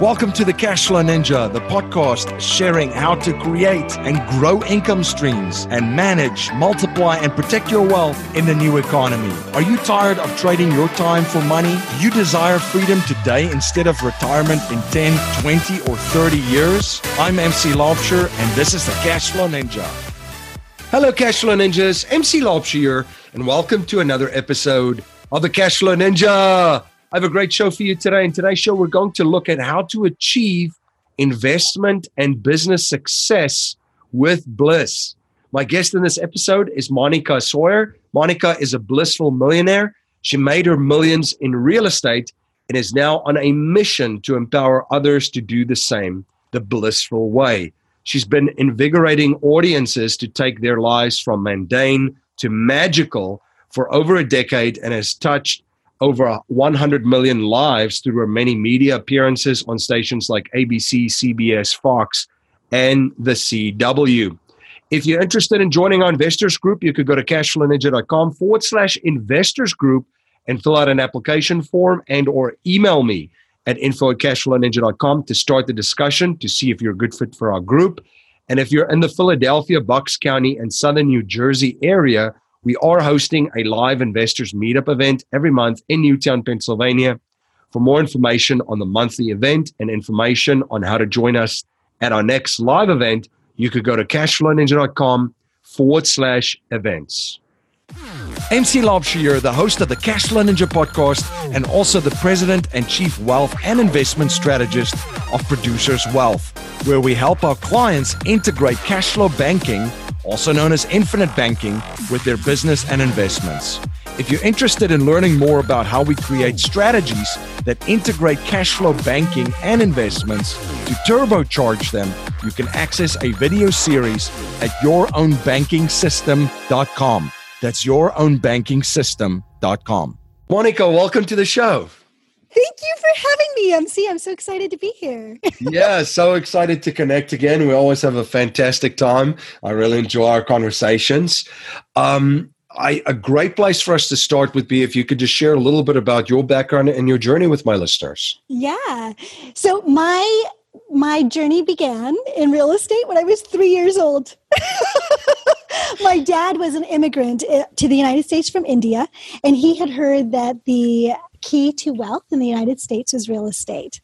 Welcome to the Cashflow Ninja, the podcast sharing how to create and grow income streams and manage, multiply, and protect your wealth in the new economy. Are you tired of trading your time for money? Do you desire freedom today instead of retirement in 10, 20, or 30 years? I'm MC Laubscher, and this is the Cashflow Ninja. Hello, Cashflow Ninjas. MC Laubscher here, and welcome to another episode of the Cashflow Ninja. I have a great show for you today. In today's show, we're going to look at how to achieve investment and business success with bliss. My guest in this episode is Moneeka Sawyer. Moneeka is a blissful millionaire. She made her millions in real estate and is now on a mission to empower others to do the same the blissful way. She's been invigorating audiences to take their lives from mundane to magical for over a decade and has touched over 100 million lives through her many media appearances on stations like ABC, CBS, Fox, and the CW. If you're interested in joining our investors group, you could go to cashflowninja.com forward slash investors group and fill out an application form and or email me at info at to start the discussion to see if you're a good fit for our group. And if you're in the Philadelphia, Bucks County, and Southern New Jersey area, we are hosting a live investors meetup event every month in Newtown, Pennsylvania. For more information on the monthly event and information on how to join us at our next live event, you could go to cashflowninja.com forward slash events. MC Laubscher, the host of the Cashflow Ninja podcast and also the president and chief wealth and investment strategist of Producers Wealth, where we help our clients integrate cash flow banking also known as infinite banking, with their business and investments. If you're interested in learning more about how we create strategies that integrate cash flow banking and investments to turbocharge them, you can access a video series at yourownbankingsystem.com. That's yourownbankingsystem.com. Moneeka, welcome to the show. Thank you for having me, MC. I'm so excited to be here. yeah, so excited to connect again. We always have a fantastic time. I really enjoy our conversations. Um, I, a great place for us to start would be if you could just share a little bit about your background and your journey with my listeners. Yeah. So my my journey began in real estate when I was three years old. my dad was an immigrant eh, to the United States from India, and he had heard that the key to wealth in the United States is real estate.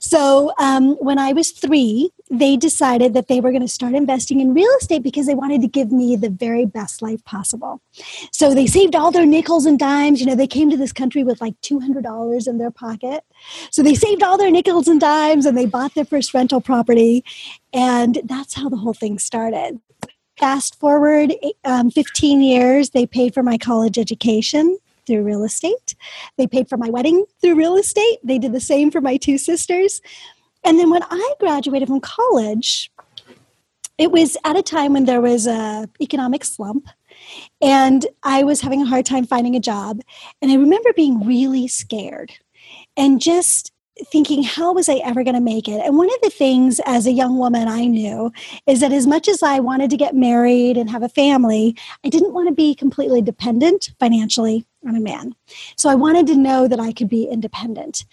So um, when I was three, they decided that they were going to start investing in real estate because they wanted to give me the very best life possible. So they saved all their nickels and dimes. You know, they came to this country with like $200 in their pocket. So they saved all their nickels and dimes and they bought their first rental property. And that's how the whole thing started. Fast forward um, 15 years, they paid for my college education through real estate. They paid for my wedding through real estate. They did the same for my two sisters. And then when I graduated from college, it was at a time when there was a economic slump and I was having a hard time finding a job. And I remember being really scared and just thinking, how was I ever going to make it? And one of the things as a young woman I knew is that as much as I wanted to get married and have a family, I didn't want to be completely dependent financially on a man. So I wanted to know that I could be independent.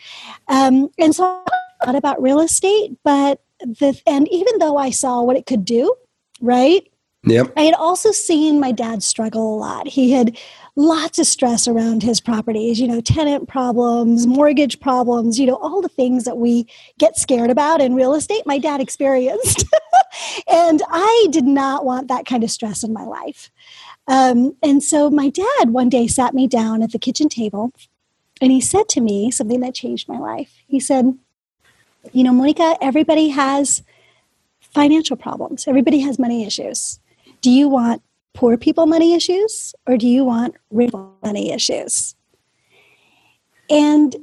Um, and so I thought about real estate, but the, and even though I saw what it could do, right? Yep. I had also seen my dad struggle a lot. He had lots of stress around his properties, you know, tenant problems, mortgage problems, you know, all the things that we get scared about in real estate, my dad experienced. and I did not want that kind of stress in my life. Um, and so my dad one day sat me down at the kitchen table and he said to me something that changed my life. He said, You know, Moneeka, everybody has financial problems, everybody has money issues. Do you want poor people money issues or do you want rich money issues? And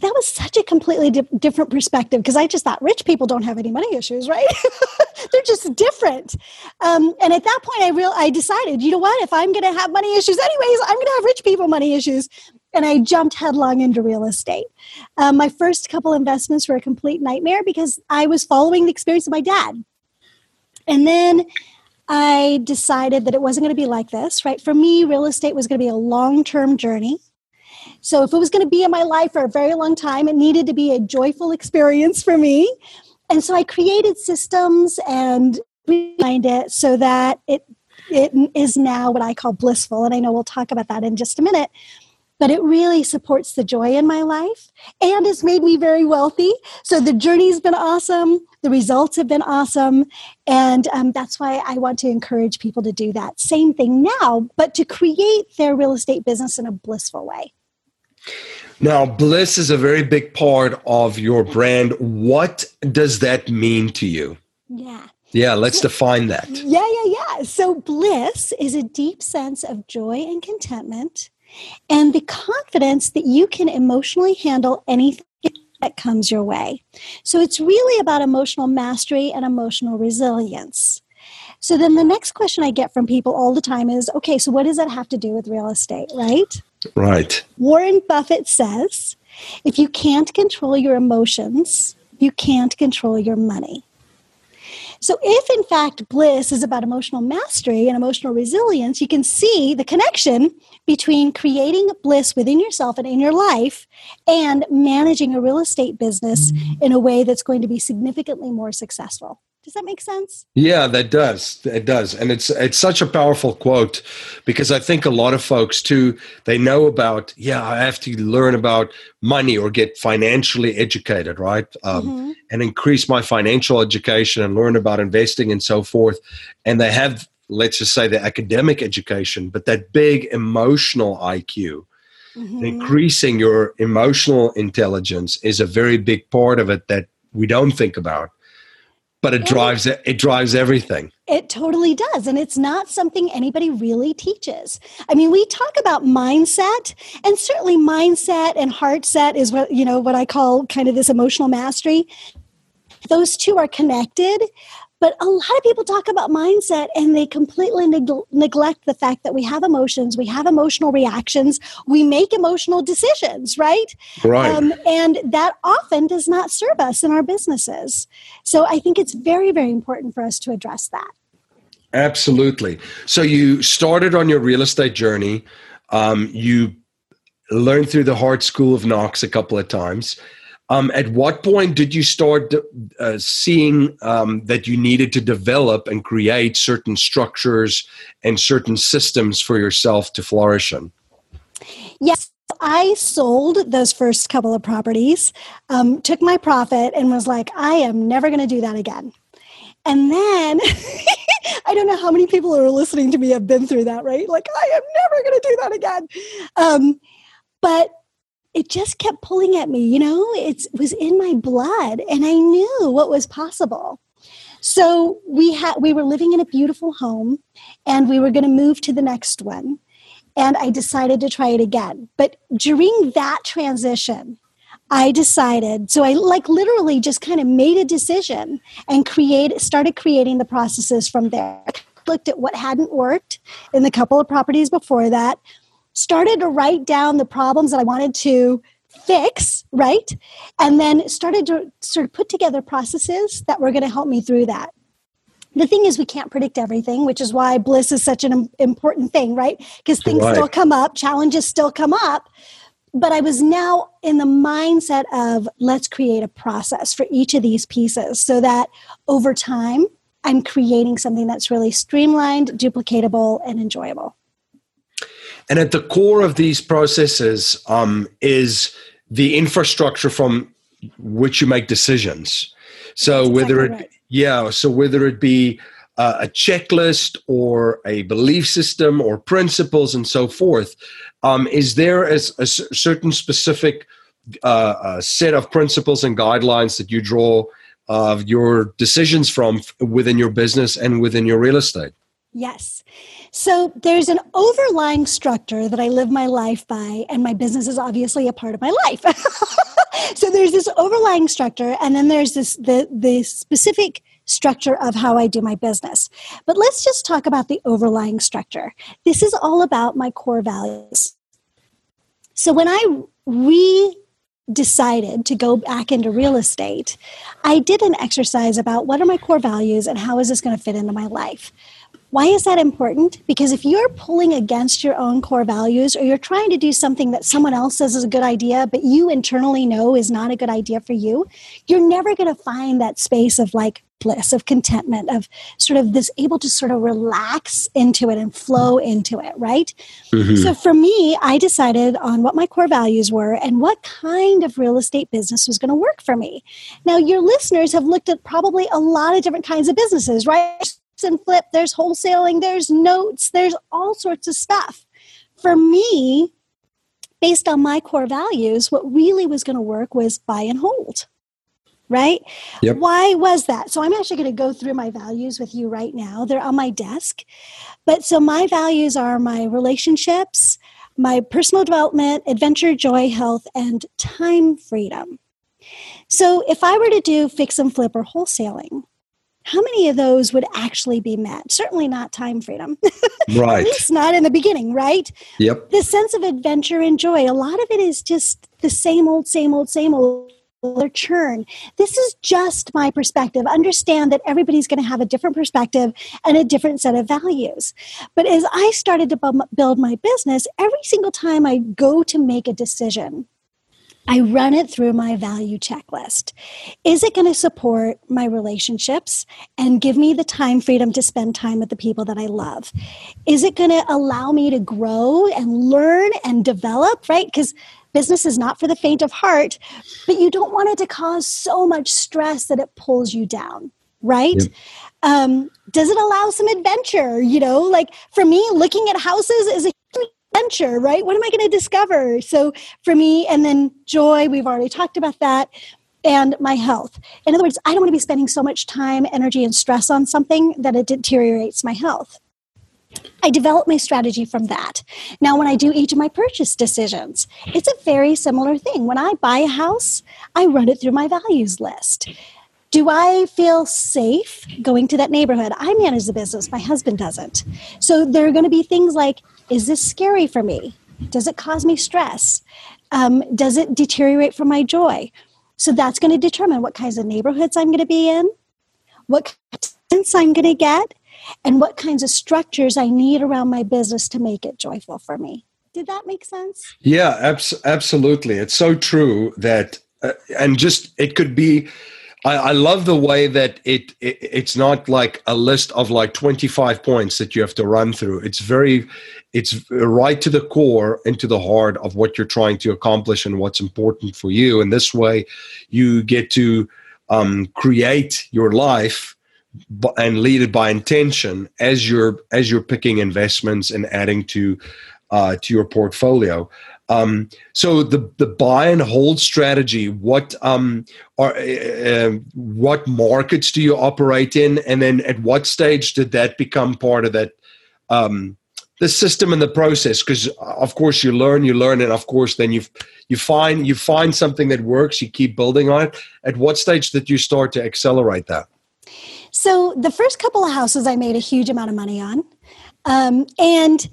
that was such a completely di- different perspective because I just thought rich people don't have any money issues, right? They're just different. Um, and at that point, I real I decided, you know what? If I'm going to have money issues anyways, I'm going to have rich people money issues. And I jumped headlong into real estate. Um, my first couple investments were a complete nightmare because I was following the experience of my dad. And then I decided that it wasn't going to be like this, right? For me, real estate was going to be a long term journey. So if it was going to be in my life for a very long time, it needed to be a joyful experience for me. And so I created systems and behind it so that it it is now what I call blissful. And I know we'll talk about that in just a minute but it really supports the joy in my life and has made me very wealthy. So the journey's been awesome, the results have been awesome, and um, that's why I want to encourage people to do that same thing now, but to create their real estate business in a blissful way. Now, bliss is a very big part of your brand. What does that mean to you? Yeah. Yeah, let's define that. Yeah, yeah, yeah. So, bliss is a deep sense of joy and contentment and the confidence that you can emotionally handle anything that comes your way. So it's really about emotional mastery and emotional resilience. So then the next question I get from people all the time is okay, so what does that have to do with real estate, right? Right. Warren Buffett says if you can't control your emotions, you can't control your money. So, if in fact bliss is about emotional mastery and emotional resilience, you can see the connection between creating bliss within yourself and in your life and managing a real estate business in a way that's going to be significantly more successful. Does that make sense? Yeah, that does. It does. And it's it's such a powerful quote because I think a lot of folks too they know about yeah, I have to learn about money or get financially educated, right? Um, mm-hmm. and increase my financial education and learn about investing and so forth. And they have let's just say the academic education, but that big emotional IQ. Mm-hmm. Increasing your emotional intelligence is a very big part of it that we don't think about but it drives it, it drives everything it totally does and it's not something anybody really teaches i mean we talk about mindset and certainly mindset and heart set is what you know what i call kind of this emotional mastery those two are connected but a lot of people talk about mindset and they completely neg- neglect the fact that we have emotions, we have emotional reactions, we make emotional decisions, right? Right. Um, and that often does not serve us in our businesses. So I think it's very, very important for us to address that. Absolutely. So you started on your real estate journey. Um, you learned through the hard school of knocks a couple of times um, at what point did you start uh, seeing um, that you needed to develop and create certain structures and certain systems for yourself to flourish in? Yes. I sold those first couple of properties, um, took my profit, and was like, I am never going to do that again. And then I don't know how many people who are listening to me have been through that, right? Like, I am never going to do that again. Um, but it just kept pulling at me you know? It was in my blood and i knew what was possible. So we had we were living in a beautiful home and we were going to move to the next one and i decided to try it again. But during that transition i decided so i like literally just kind of made a decision and create started creating the processes from there. Looked at what hadn't worked in the couple of properties before that started to write down the problems that I wanted to fix, right? And then started to sort of put together processes that were going to help me through that. The thing is, we can't predict everything, which is why bliss is such an important thing, right? Because things right. still come up, challenges still come up. But I was now in the mindset of let's create a process for each of these pieces so that over time, I'm creating something that's really streamlined, duplicatable, and enjoyable. And at the core of these processes um, is the infrastructure from which you make decisions. So That's whether exactly it, right. yeah, so whether it be uh, a checklist or a belief system or principles and so forth, um, is there a, a certain specific uh, uh, set of principles and guidelines that you draw of your decisions from within your business and within your real estate? Yes. So there's an overlying structure that I live my life by, and my business is obviously a part of my life. so there's this overlying structure, and then there's this the the specific structure of how I do my business. But let's just talk about the overlying structure. This is all about my core values. So when I re decided to go back into real estate, I did an exercise about what are my core values and how is this going to fit into my life Why is that important? Because if you're pulling against your own core values or you're trying to do something that someone else says is a good idea, but you internally know is not a good idea for you, you're never going to find that space of like bliss, of contentment, of sort of this able to sort of relax into it and flow into it, right? Mm-hmm. So for me, I decided on what my core values were and what kind of real estate business was going to work for me. Now, your listeners have looked at probably a lot of different kinds of businesses, right? And flip, there's wholesaling, there's notes, there's all sorts of stuff. For me, based on my core values, what really was going to work was buy and hold. Right? Yep. Why was that? So I'm actually going to go through my values with you right now. They're on my desk. But so my values are my relationships, my personal development, adventure, joy, health, and time freedom. So if I were to do fix and flip or wholesaling, how many of those would actually be met? Certainly not time freedom. Right. At least not in the beginning, right? Yep. The sense of adventure and joy, a lot of it is just the same old, same old, same old churn. This is just my perspective. Understand that everybody's going to have a different perspective and a different set of values. But as I started to build my business, every single time I go to make a decision, I run it through my value checklist. Is it going to support my relationships and give me the time freedom to spend time with the people that I love? Is it going to allow me to grow and learn and develop, right? Because business is not for the faint of heart, but you don't want it to cause so much stress that it pulls you down, right? Yep. Um, does it allow some adventure? You know, like for me, looking at houses is a adventure, right? What am I going to discover? So for me, and then joy, we've already talked about that, and my health. In other words, I don't want to be spending so much time, energy, and stress on something that it deteriorates my health. I develop my strategy from that. Now, when I do each of my purchase decisions, it's a very similar thing. When I buy a house, I run it through my values list. Do I feel safe going to that neighborhood? I manage the business, my husband doesn't. So there are going to be things like is this scary for me? Does it cause me stress? Um, does it deteriorate from my joy? So that's going to determine what kinds of neighborhoods I'm going to be in, what sense I'm going to get, and what kinds of structures I need around my business to make it joyful for me. Did that make sense? Yeah, abs- absolutely. It's so true that, uh, and just it could be I, I love the way that it, it, it's not like a list of like 25 points that you have to run through. It's very it's right to the core and to the heart of what you're trying to accomplish and what's important for you. And this way, you get to um, create your life and lead it by intention as you're as you're picking investments and adding to uh, to your portfolio. Um, so the the buy and hold strategy. What um, are uh, um, what markets do you operate in, and then at what stage did that become part of that? Um, the system and the process because of course you learn you learn and of course then you you find you find something that works you keep building on it at what stage did you start to accelerate that so the first couple of houses i made a huge amount of money on um, and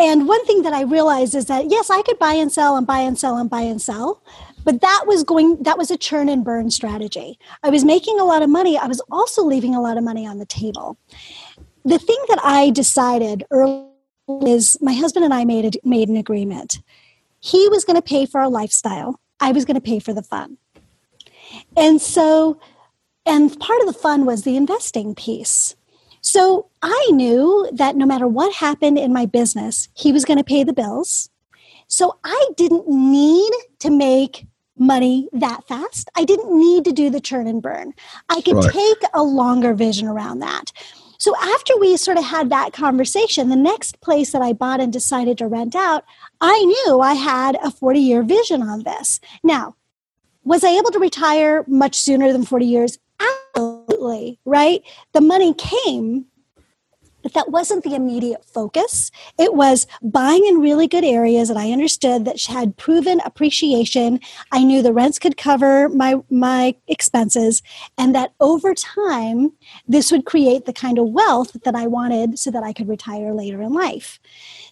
and one thing that I realized is that yes, I could buy and sell and buy and sell and buy and sell, but that was going that was a churn and burn strategy. I was making a lot of money, I was also leaving a lot of money on the table. The thing that I decided early is my husband and I made a, made an agreement. He was going to pay for our lifestyle. I was going to pay for the fun. And so and part of the fun was the investing piece. So I knew that no matter what happened in my business, he was going to pay the bills. So I didn't need to make money that fast. I didn't need to do the churn and burn. I could right. take a longer vision around that. So after we sort of had that conversation, the next place that I bought and decided to rent out, I knew I had a 40 year vision on this. Now, was I able to retire much sooner than 40 years? Absolutely, right? The money came, but that wasn't the immediate focus. It was buying in really good areas that I understood that had proven appreciation. I knew the rents could cover my my expenses, and that over time, this would create the kind of wealth that I wanted, so that I could retire later in life.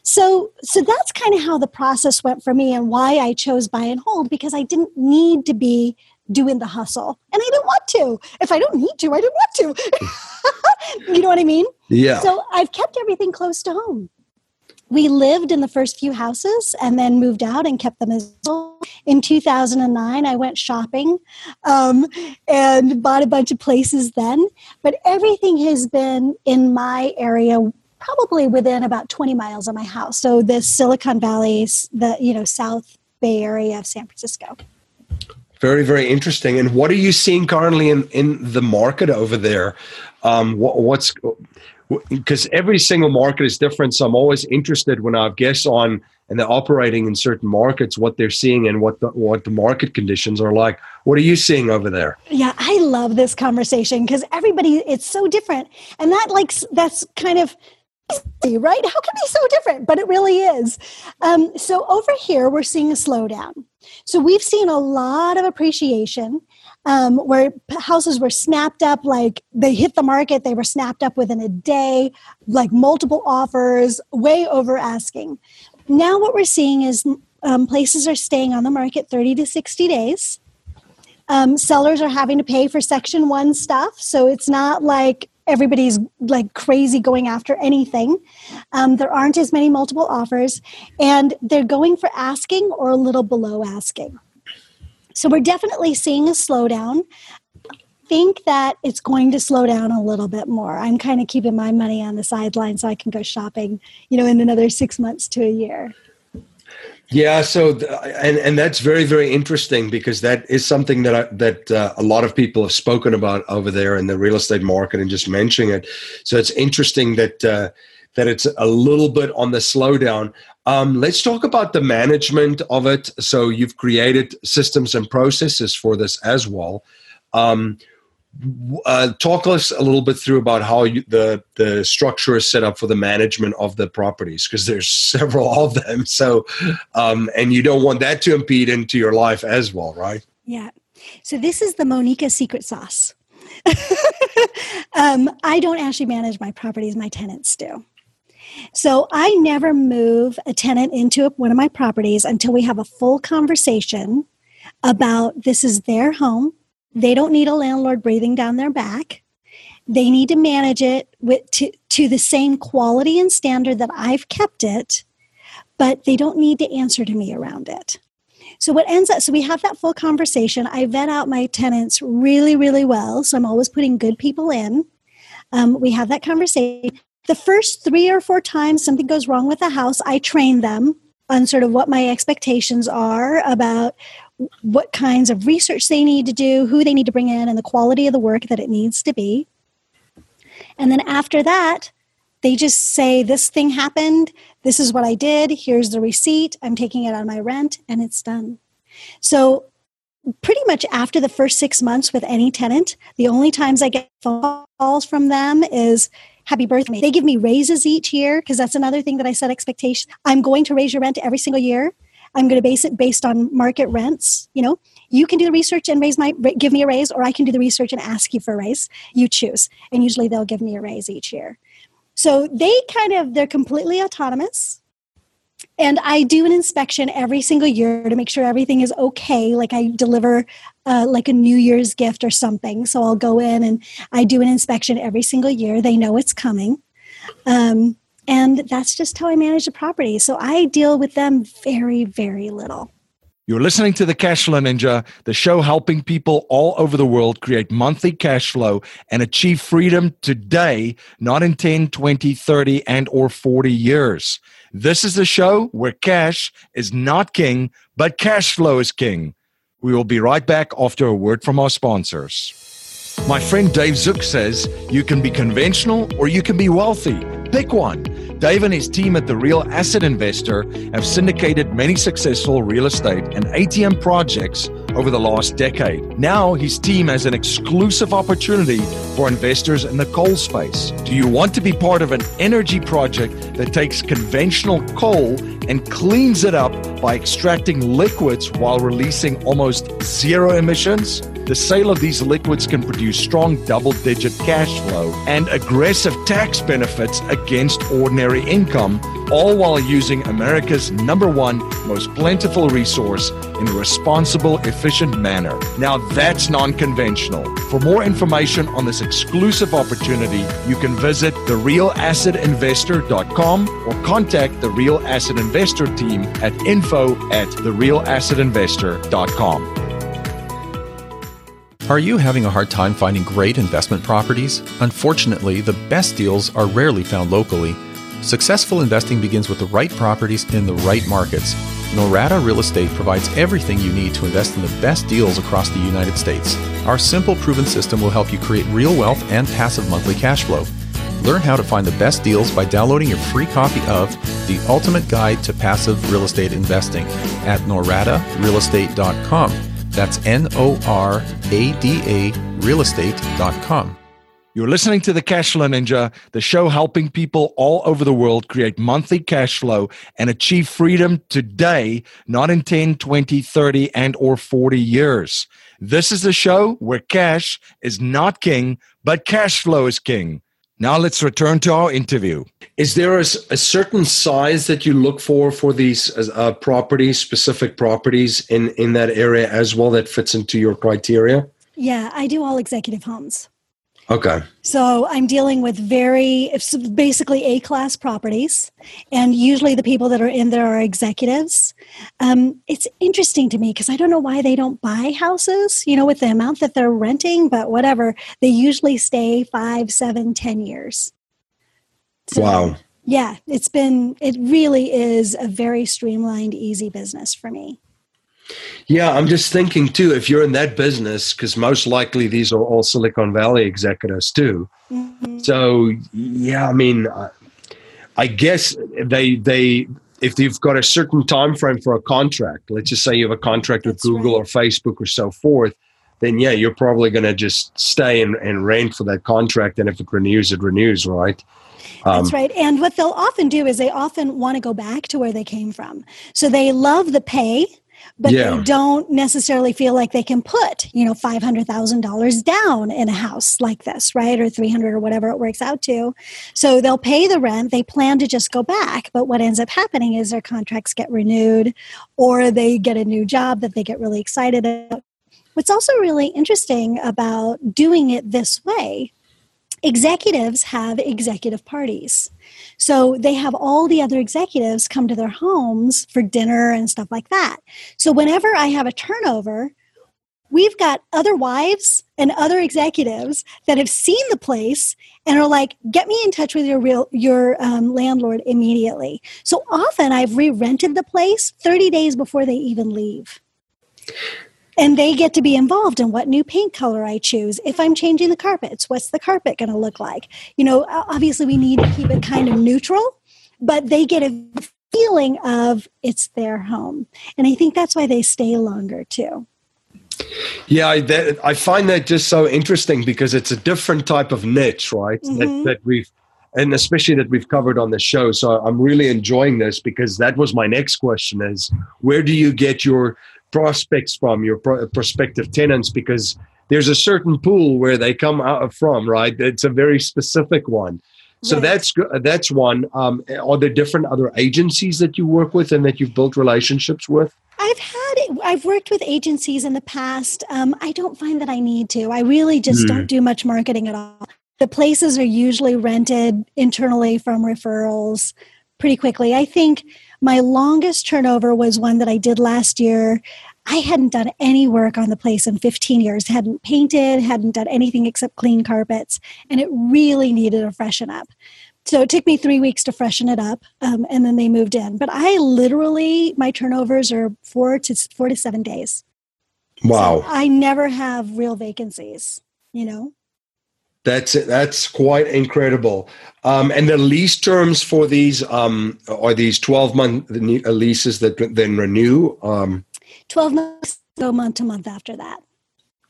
So, so that's kind of how the process went for me, and why I chose buy and hold because I didn't need to be doing the hustle. And I don't want to. If I don't need to, I don't want to. you know what I mean? Yeah. So I've kept everything close to home. We lived in the first few houses and then moved out and kept them as well. In 2009, I went shopping um, and bought a bunch of places then. But everything has been in my area probably within about 20 miles of my house. So the Silicon Valley, the you know South Bay Area of San Francisco. Very, very interesting. And what are you seeing currently in, in the market over there? Um, what, what's because every single market is different. So I'm always interested when I have guests on and they're operating in certain markets, what they're seeing and what the, what the market conditions are like. What are you seeing over there? Yeah, I love this conversation because everybody it's so different, and that like that's kind of right? How can it be so different? But it really is. Um, so over here, we're seeing a slowdown. So we've seen a lot of appreciation um, where houses were snapped up, like they hit the market, they were snapped up within a day, like multiple offers, way over asking. Now, what we're seeing is um, places are staying on the market 30 to 60 days. Um, sellers are having to pay for section one stuff. So it's not like everybody's like crazy going after anything. Um, there aren't as many multiple offers, and they're going for asking or a little below asking. So we're definitely seeing a slowdown. Think that it's going to slow down a little bit more. I'm kind of keeping my money on the sideline so I can go shopping, you know, in another six months to a year. Yeah, so and and that's very very interesting because that is something that I, that uh, a lot of people have spoken about over there in the real estate market and just mentioning it. So it's interesting that uh, that it's a little bit on the slowdown. Um, let's talk about the management of it. So you've created systems and processes for this as well. Um, uh, talk us a little bit through about how you, the the structure is set up for the management of the properties because there's several of them. So, um, and you don't want that to impede into your life as well, right? Yeah. So this is the Moneeka secret sauce. um, I don't actually manage my properties; my tenants do. So I never move a tenant into one of my properties until we have a full conversation about this is their home they don't need a landlord breathing down their back. They need to manage it with, to, to the same quality and standard that I've kept it, but they don't need to answer to me around it. So what ends up, so we have that full conversation. I vet out my tenants really, really well. So I'm always putting good people in. Um, we have that conversation. The first three or four times something goes wrong with the house, I train them on sort of what my expectations are about what kinds of research they need to do, who they need to bring in, and the quality of the work that it needs to be. And then after that, they just say, This thing happened. This is what I did. Here's the receipt. I'm taking it on my rent, and it's done. So, pretty much after the first six months with any tenant, the only times I get phone calls from them is, Happy birthday. They give me raises each year because that's another thing that I set expectations. I'm going to raise your rent every single year. I'm going to base it based on market rents. You know, you can do the research and raise my give me a raise, or I can do the research and ask you for a raise. You choose, and usually they'll give me a raise each year. So they kind of they're completely autonomous. And I do an inspection every single year to make sure everything is okay. Like I deliver uh, like a New Year's gift or something. So I'll go in and I do an inspection every single year. They know it's coming. Um, and that's just how I manage the property. So I deal with them very, very little. You're listening to the Cashflow Ninja, the show helping people all over the world create monthly cash flow and achieve freedom today, not in 10, 20, 30, and or 40 years. This is the show where cash is not king, but cash flow is king. We will be right back after a word from our sponsors. My friend Dave Zook says you can be conventional or you can be wealthy. Pick one. Dave and his team at The Real Asset Investor have syndicated many successful real estate and ATM projects over the last decade. Now his team has an exclusive opportunity for investors in the coal space. Do you want to be part of an energy project that takes conventional coal and cleans it up by extracting liquids while releasing almost zero emissions? The sale of these liquids can produce strong double digit cash flow and aggressive tax benefits against ordinary income, all while using America's number one most plentiful resource in a responsible, efficient manner. Now that's non conventional. For more information on this exclusive opportunity, you can visit therealassetinvestor.com or contact the Real Asset Investor team at info at therealassetinvestor.com. Are you having a hard time finding great investment properties? Unfortunately, the best deals are rarely found locally. Successful investing begins with the right properties in the right markets. Norada Real Estate provides everything you need to invest in the best deals across the United States. Our simple, proven system will help you create real wealth and passive monthly cash flow. Learn how to find the best deals by downloading your free copy of The Ultimate Guide to Passive Real Estate Investing at noradarealestate.com. That's N O R A D A realestate.com. You're listening to the Cashflow Ninja, the show helping people all over the world create monthly cash flow and achieve freedom today, not in 10, 20, 30, and or 40 years. This is the show where cash is not king, but cash flow is king. Now let's return to our interview. Is there a, a certain size that you look for for these uh, properties, specific properties in in that area as well that fits into your criteria? Yeah, I do all executive homes. Okay. So I'm dealing with very, basically A class properties. And usually the people that are in there are executives. Um, it's interesting to me because I don't know why they don't buy houses, you know, with the amount that they're renting, but whatever. They usually stay five, seven, ten years. So, wow. Yeah, it's been, it really is a very streamlined, easy business for me. Yeah, I'm just thinking too, if you're in that business, because most likely these are all Silicon Valley executives too. Mm-hmm. So, yeah, I mean, I guess they, they, if you've got a certain time frame for a contract, let's just say you have a contract That's with Google right. or Facebook or so forth, then yeah, you're probably going to just stay and, and rent for that contract. And if it renews, it renews, right? Um, That's right. And what they'll often do is they often want to go back to where they came from. So they love the pay but yeah. they don't necessarily feel like they can put you know $500000 down in a house like this right? Or 300 or whatever it works out to. So they'll pay the rent. They plan to just go back. But what ends up happening is their contracts get renewed or they get a new job that they get really excited about. What's also really interesting about doing it this way executives have executive parties. So they have all the other executives come to their homes for dinner and stuff like that. So whenever I have a turnover, we've got other wives and other executives that have seen the place and are like get me in touch with your real your um, landlord immediately. So often i've re-rented the place 30 days before they even leave and they get to be involved in what new paint color I choose. If I'm changing the carpets, what's the carpet going to look like? You know, obviously we need to keep it kind of neutral, but they get a feeling of it's their home. And I think that's why they stay longer too. Yeah, I, that, I find that just so interesting because it's a different type of niche, right? Mm-hmm. That, that we've and especially that we've covered on the show. So I'm really enjoying this because that was my next question: is where do you get your prospects from, your pro- prospective tenants, because there's a certain pool where they come out from, right? It's a very specific one. So right. that's that's one. Um, are there different other agencies that you work with and that you've built relationships with? I've had I've worked with agencies in the past. Um, I don't find that I need to. I really just mm. don't do much marketing at all. The places are usually rented internally from referrals pretty quickly. I think my longest turnover was one that I did last year. I hadn't done any work on the place in 15 years, hadn't painted, hadn't done anything except clean carpets, and it really needed a freshen up. So it took me three weeks to freshen it up, um, and then they moved in. But I literally, my turnovers are four to four to seven days. Wow! So I never have real vacancies. You know. That's that's quite incredible. Um, and the lease terms for these um, are these twelve month leases that then renew. Um, 12 months go month to month after that.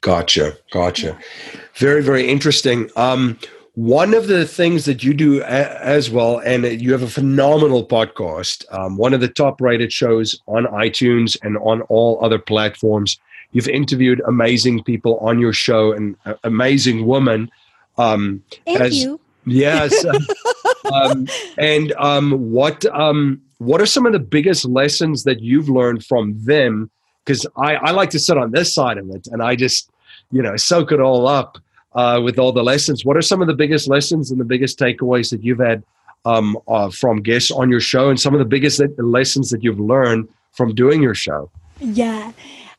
Gotcha. Gotcha. Yeah. Very, very interesting. Um, one of the things that you do a- as well, and you have a phenomenal podcast, um, one of the top rated shows on iTunes and on all other platforms, you've interviewed amazing people on your show and uh, amazing women. Um, Thank as, you. Yes. um, and um, what um, what are some of the biggest lessons that you've learned from them? Because I, I like to sit on this side of it and I just, you know, soak it all up uh, with all the lessons. What are some of the biggest lessons and the biggest takeaways that you've had um, uh, from guests on your show and some of the biggest lessons that you've learned from doing your show? Yeah.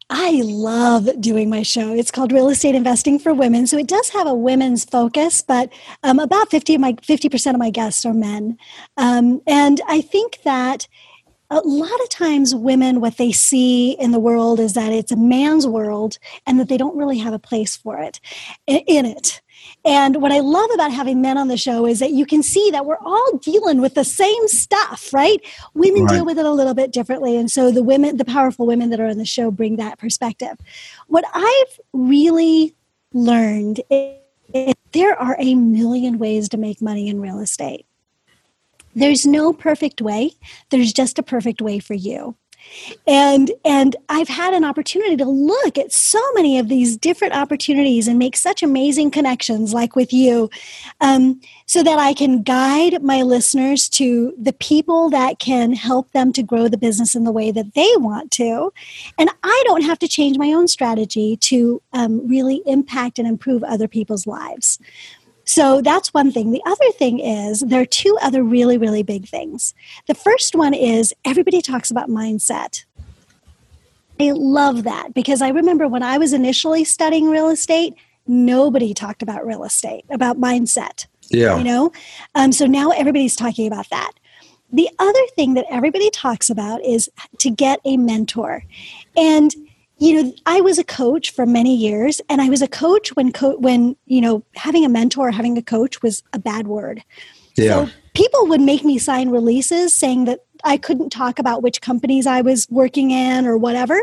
I love doing my show. It's called Real Estate Investing for Women. So it does have a women's focus, but um, about 50 of my 50% of my guests are men. Um, and I think that a lot of times women what they see in the world is that it's a man's world and that they don't really have a place for it in it and what I love about having men on the show is that you can see that we're all dealing with the same stuff, right? Women right. deal with it a little bit differently. And so the women, the powerful women that are on the show bring that perspective. What I've really learned is, is there are a million ways to make money in real estate. There's no perfect way, there's just a perfect way for you and and i've had an opportunity to look at so many of these different opportunities and make such amazing connections like with you um, so that i can guide my listeners to the people that can help them to grow the business in the way that they want to. And i don't have to change my own strategy to um, really impact and improve other people's lives so that's one thing. The other thing is there are two other really, really big things. The first one is everybody talks about mindset. I love that because I remember when I was initially studying real estate, nobody talked about real estate, about mindset. Yeah. You know? Um, so now everybody's talking about that. The other thing that everybody talks about is to get a mentor. And you know i was a coach for many years and i was a coach when co- when you know having a mentor having a coach was a bad word yeah. so people would make me sign releases saying that i couldn't talk about which companies i was working in or whatever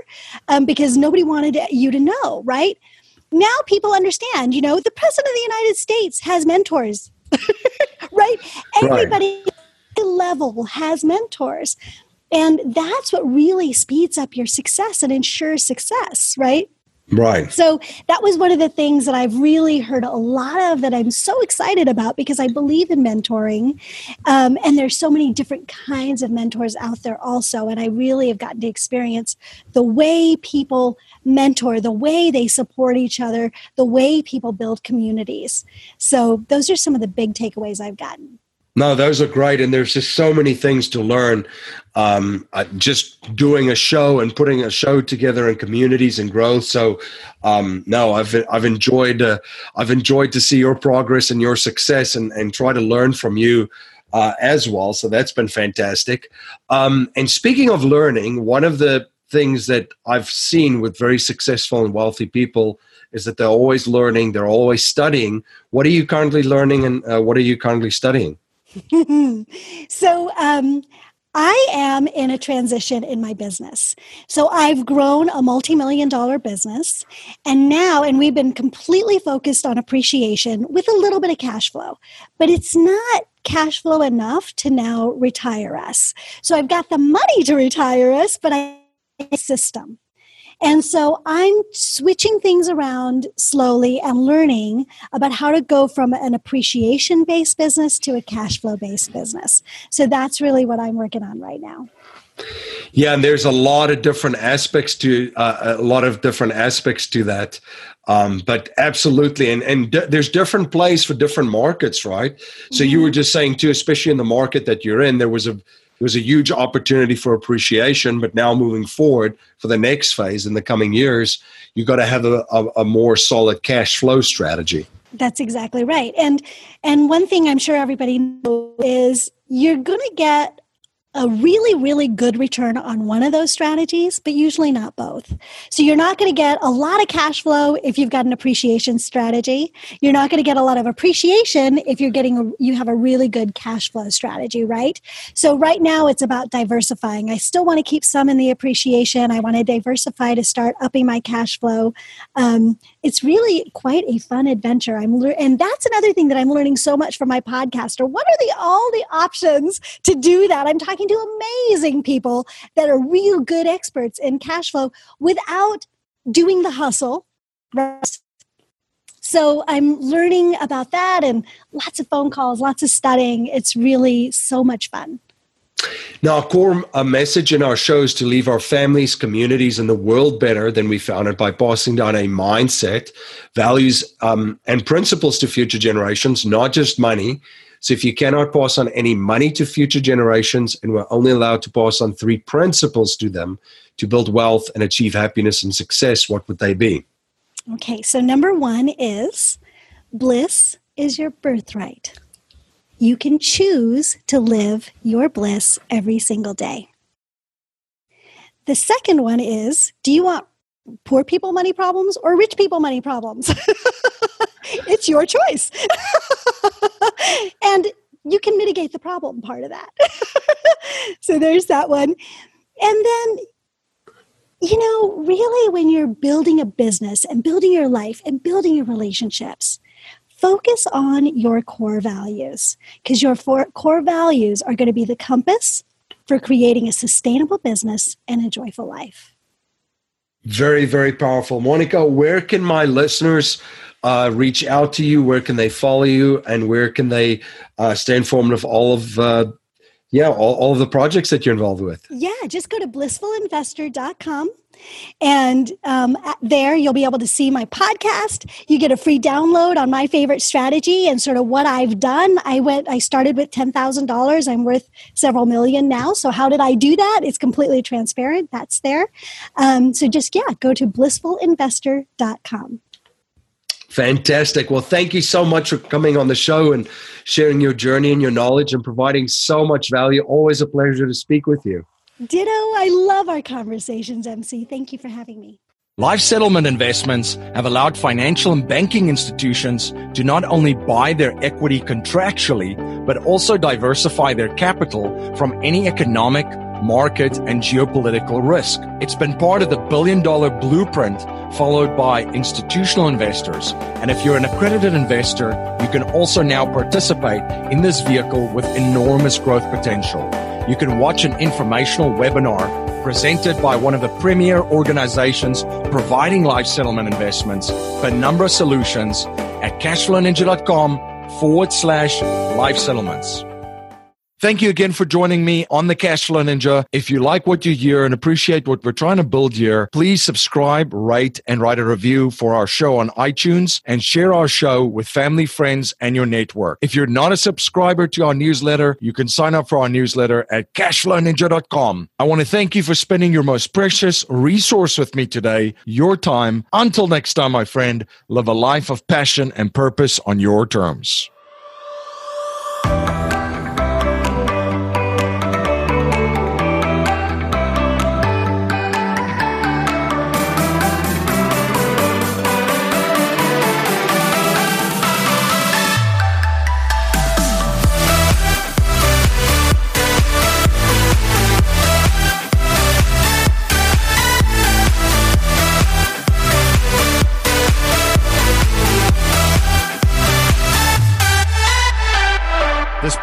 um, because nobody wanted you to know right now people understand you know the president of the united states has mentors right everybody right. level has mentors and that's what really speeds up your success and ensures success, right? Right. So that was one of the things that I've really heard a lot of that I'm so excited about because I believe in mentoring. Um, and there's so many different kinds of mentors out there also. And I really have gotten to experience the way people mentor, the way they support each other, the way people build communities. So those are some of the big takeaways I've gotten. No, those are great, and there's just so many things to learn. Um, uh, just doing a show and putting a show together in communities and growth. So, um, no, I've I've enjoyed uh, I've enjoyed to see your progress and your success, and and try to learn from you uh, as well. So that's been fantastic. Um, and speaking of learning, one of the things that I've seen with very successful and wealthy people is that they're always learning, they're always studying. What are you currently learning, and uh, what are you currently studying? so um, I am in a transition in my business. So I've grown a multi million dollar business, and now, and we've been completely focused on appreciation with a little bit of cash flow, but it's not cash flow enough to now retire us. So I've got the money to retire us, but I system. And so I'm switching things around slowly and learning about how to go from an appreciation based business to a cash flow based business. So that's really what I'm working on right now. Yeah, and there's a lot of different aspects to uh, a lot of different aspects to that. Um, but absolutely, and and d- there's different plays for different markets, right? So mm-hmm. you were just saying too, especially in the market that you're in, there was a was a huge opportunity for appreciation. But now moving forward for the next phase in the coming years, you've got to have a, a, a more solid cash flow strategy. That's exactly right. And and one thing I'm sure everybody knows is you're going to get a really, really good return on one of those strategies, but usually not both. So you're not going to get a lot of cash flow if you've got an appreciation strategy. You're not going to get a lot of appreciation if you're getting a, you have a really good cash flow strategy, right? So right now it's about diversifying. I still want to keep some in the appreciation. I want to diversify to start upping my cash flow. Um, it's really quite a fun adventure. I'm le- and that's another thing that I'm learning so much from my podcaster. What are the all the options to do that? I'm talking to amazing people that are real good experts in cash flow without doing the hustle. So I'm learning about that and lots of phone calls, lots of studying. It's really so much fun. Now, a core a message in our show is to leave our families, communities, and the world better than we found it by passing down a mindset, values, um, and principles to future generations, not just money. So, if you cannot pass on any money to future generations, and we're only allowed to pass on three principles to them to build wealth and achieve happiness and success, what would they be? Okay, so number one is bliss is your birthright you can choose to live your bliss every single day. The second one is do you want poor people money problems or rich people money problems? it's your choice. and you can mitigate the problem part of that. so there's that one. And then, you know, really, when you're building a business and building your life and building your relationships, focus on your core values because your four, core values are going to be the compass for creating a sustainable business and a joyful life. Very, very powerful. Moneeka, where can my listeners uh, reach out to you? Where can they follow you? And where can they uh, stay informed of all of uh, yeah, all, all of the projects that you're involved with. Yeah, just go to blissfulinvestor.com. And um, there, you'll be able to see my podcast. You get a free download on my favorite strategy and sort of what I've done. I went, I started with $10,000. I'm worth several million now. So, how did I do that? It's completely transparent. That's there. Um, so, just, yeah, go to blissfulinvestor.com. Fantastic. Well, thank you so much for coming on the show and sharing your journey and your knowledge and providing so much value. Always a pleasure to speak with you. Ditto. I love our conversations, MC. Thank you for having me. Life settlement investments have allowed financial and banking institutions to not only buy their equity contractually, but also diversify their capital from any economic, market, and geopolitical risk. It's been part of the billion dollar blueprint followed by institutional investors. And if you're an accredited investor, you can also now participate in this vehicle with enormous growth potential. You can watch an informational webinar presented by one of the premier organizations providing life settlement investments, Penumbra Solutions, at cashflowninja.com forward slash life settlements. Thank you again for joining me on the Cashflow Ninja. If you like what you hear and appreciate what we're trying to build here, please subscribe, rate, and write a review for our show on iTunes and share our show with family, friends, and your network. If you're not a subscriber to our newsletter, you can sign up for our newsletter at cashflowninja.com. I want to thank you for spending your most precious resource with me today, your time. Until next time, my friend, live a life of passion and purpose on your terms.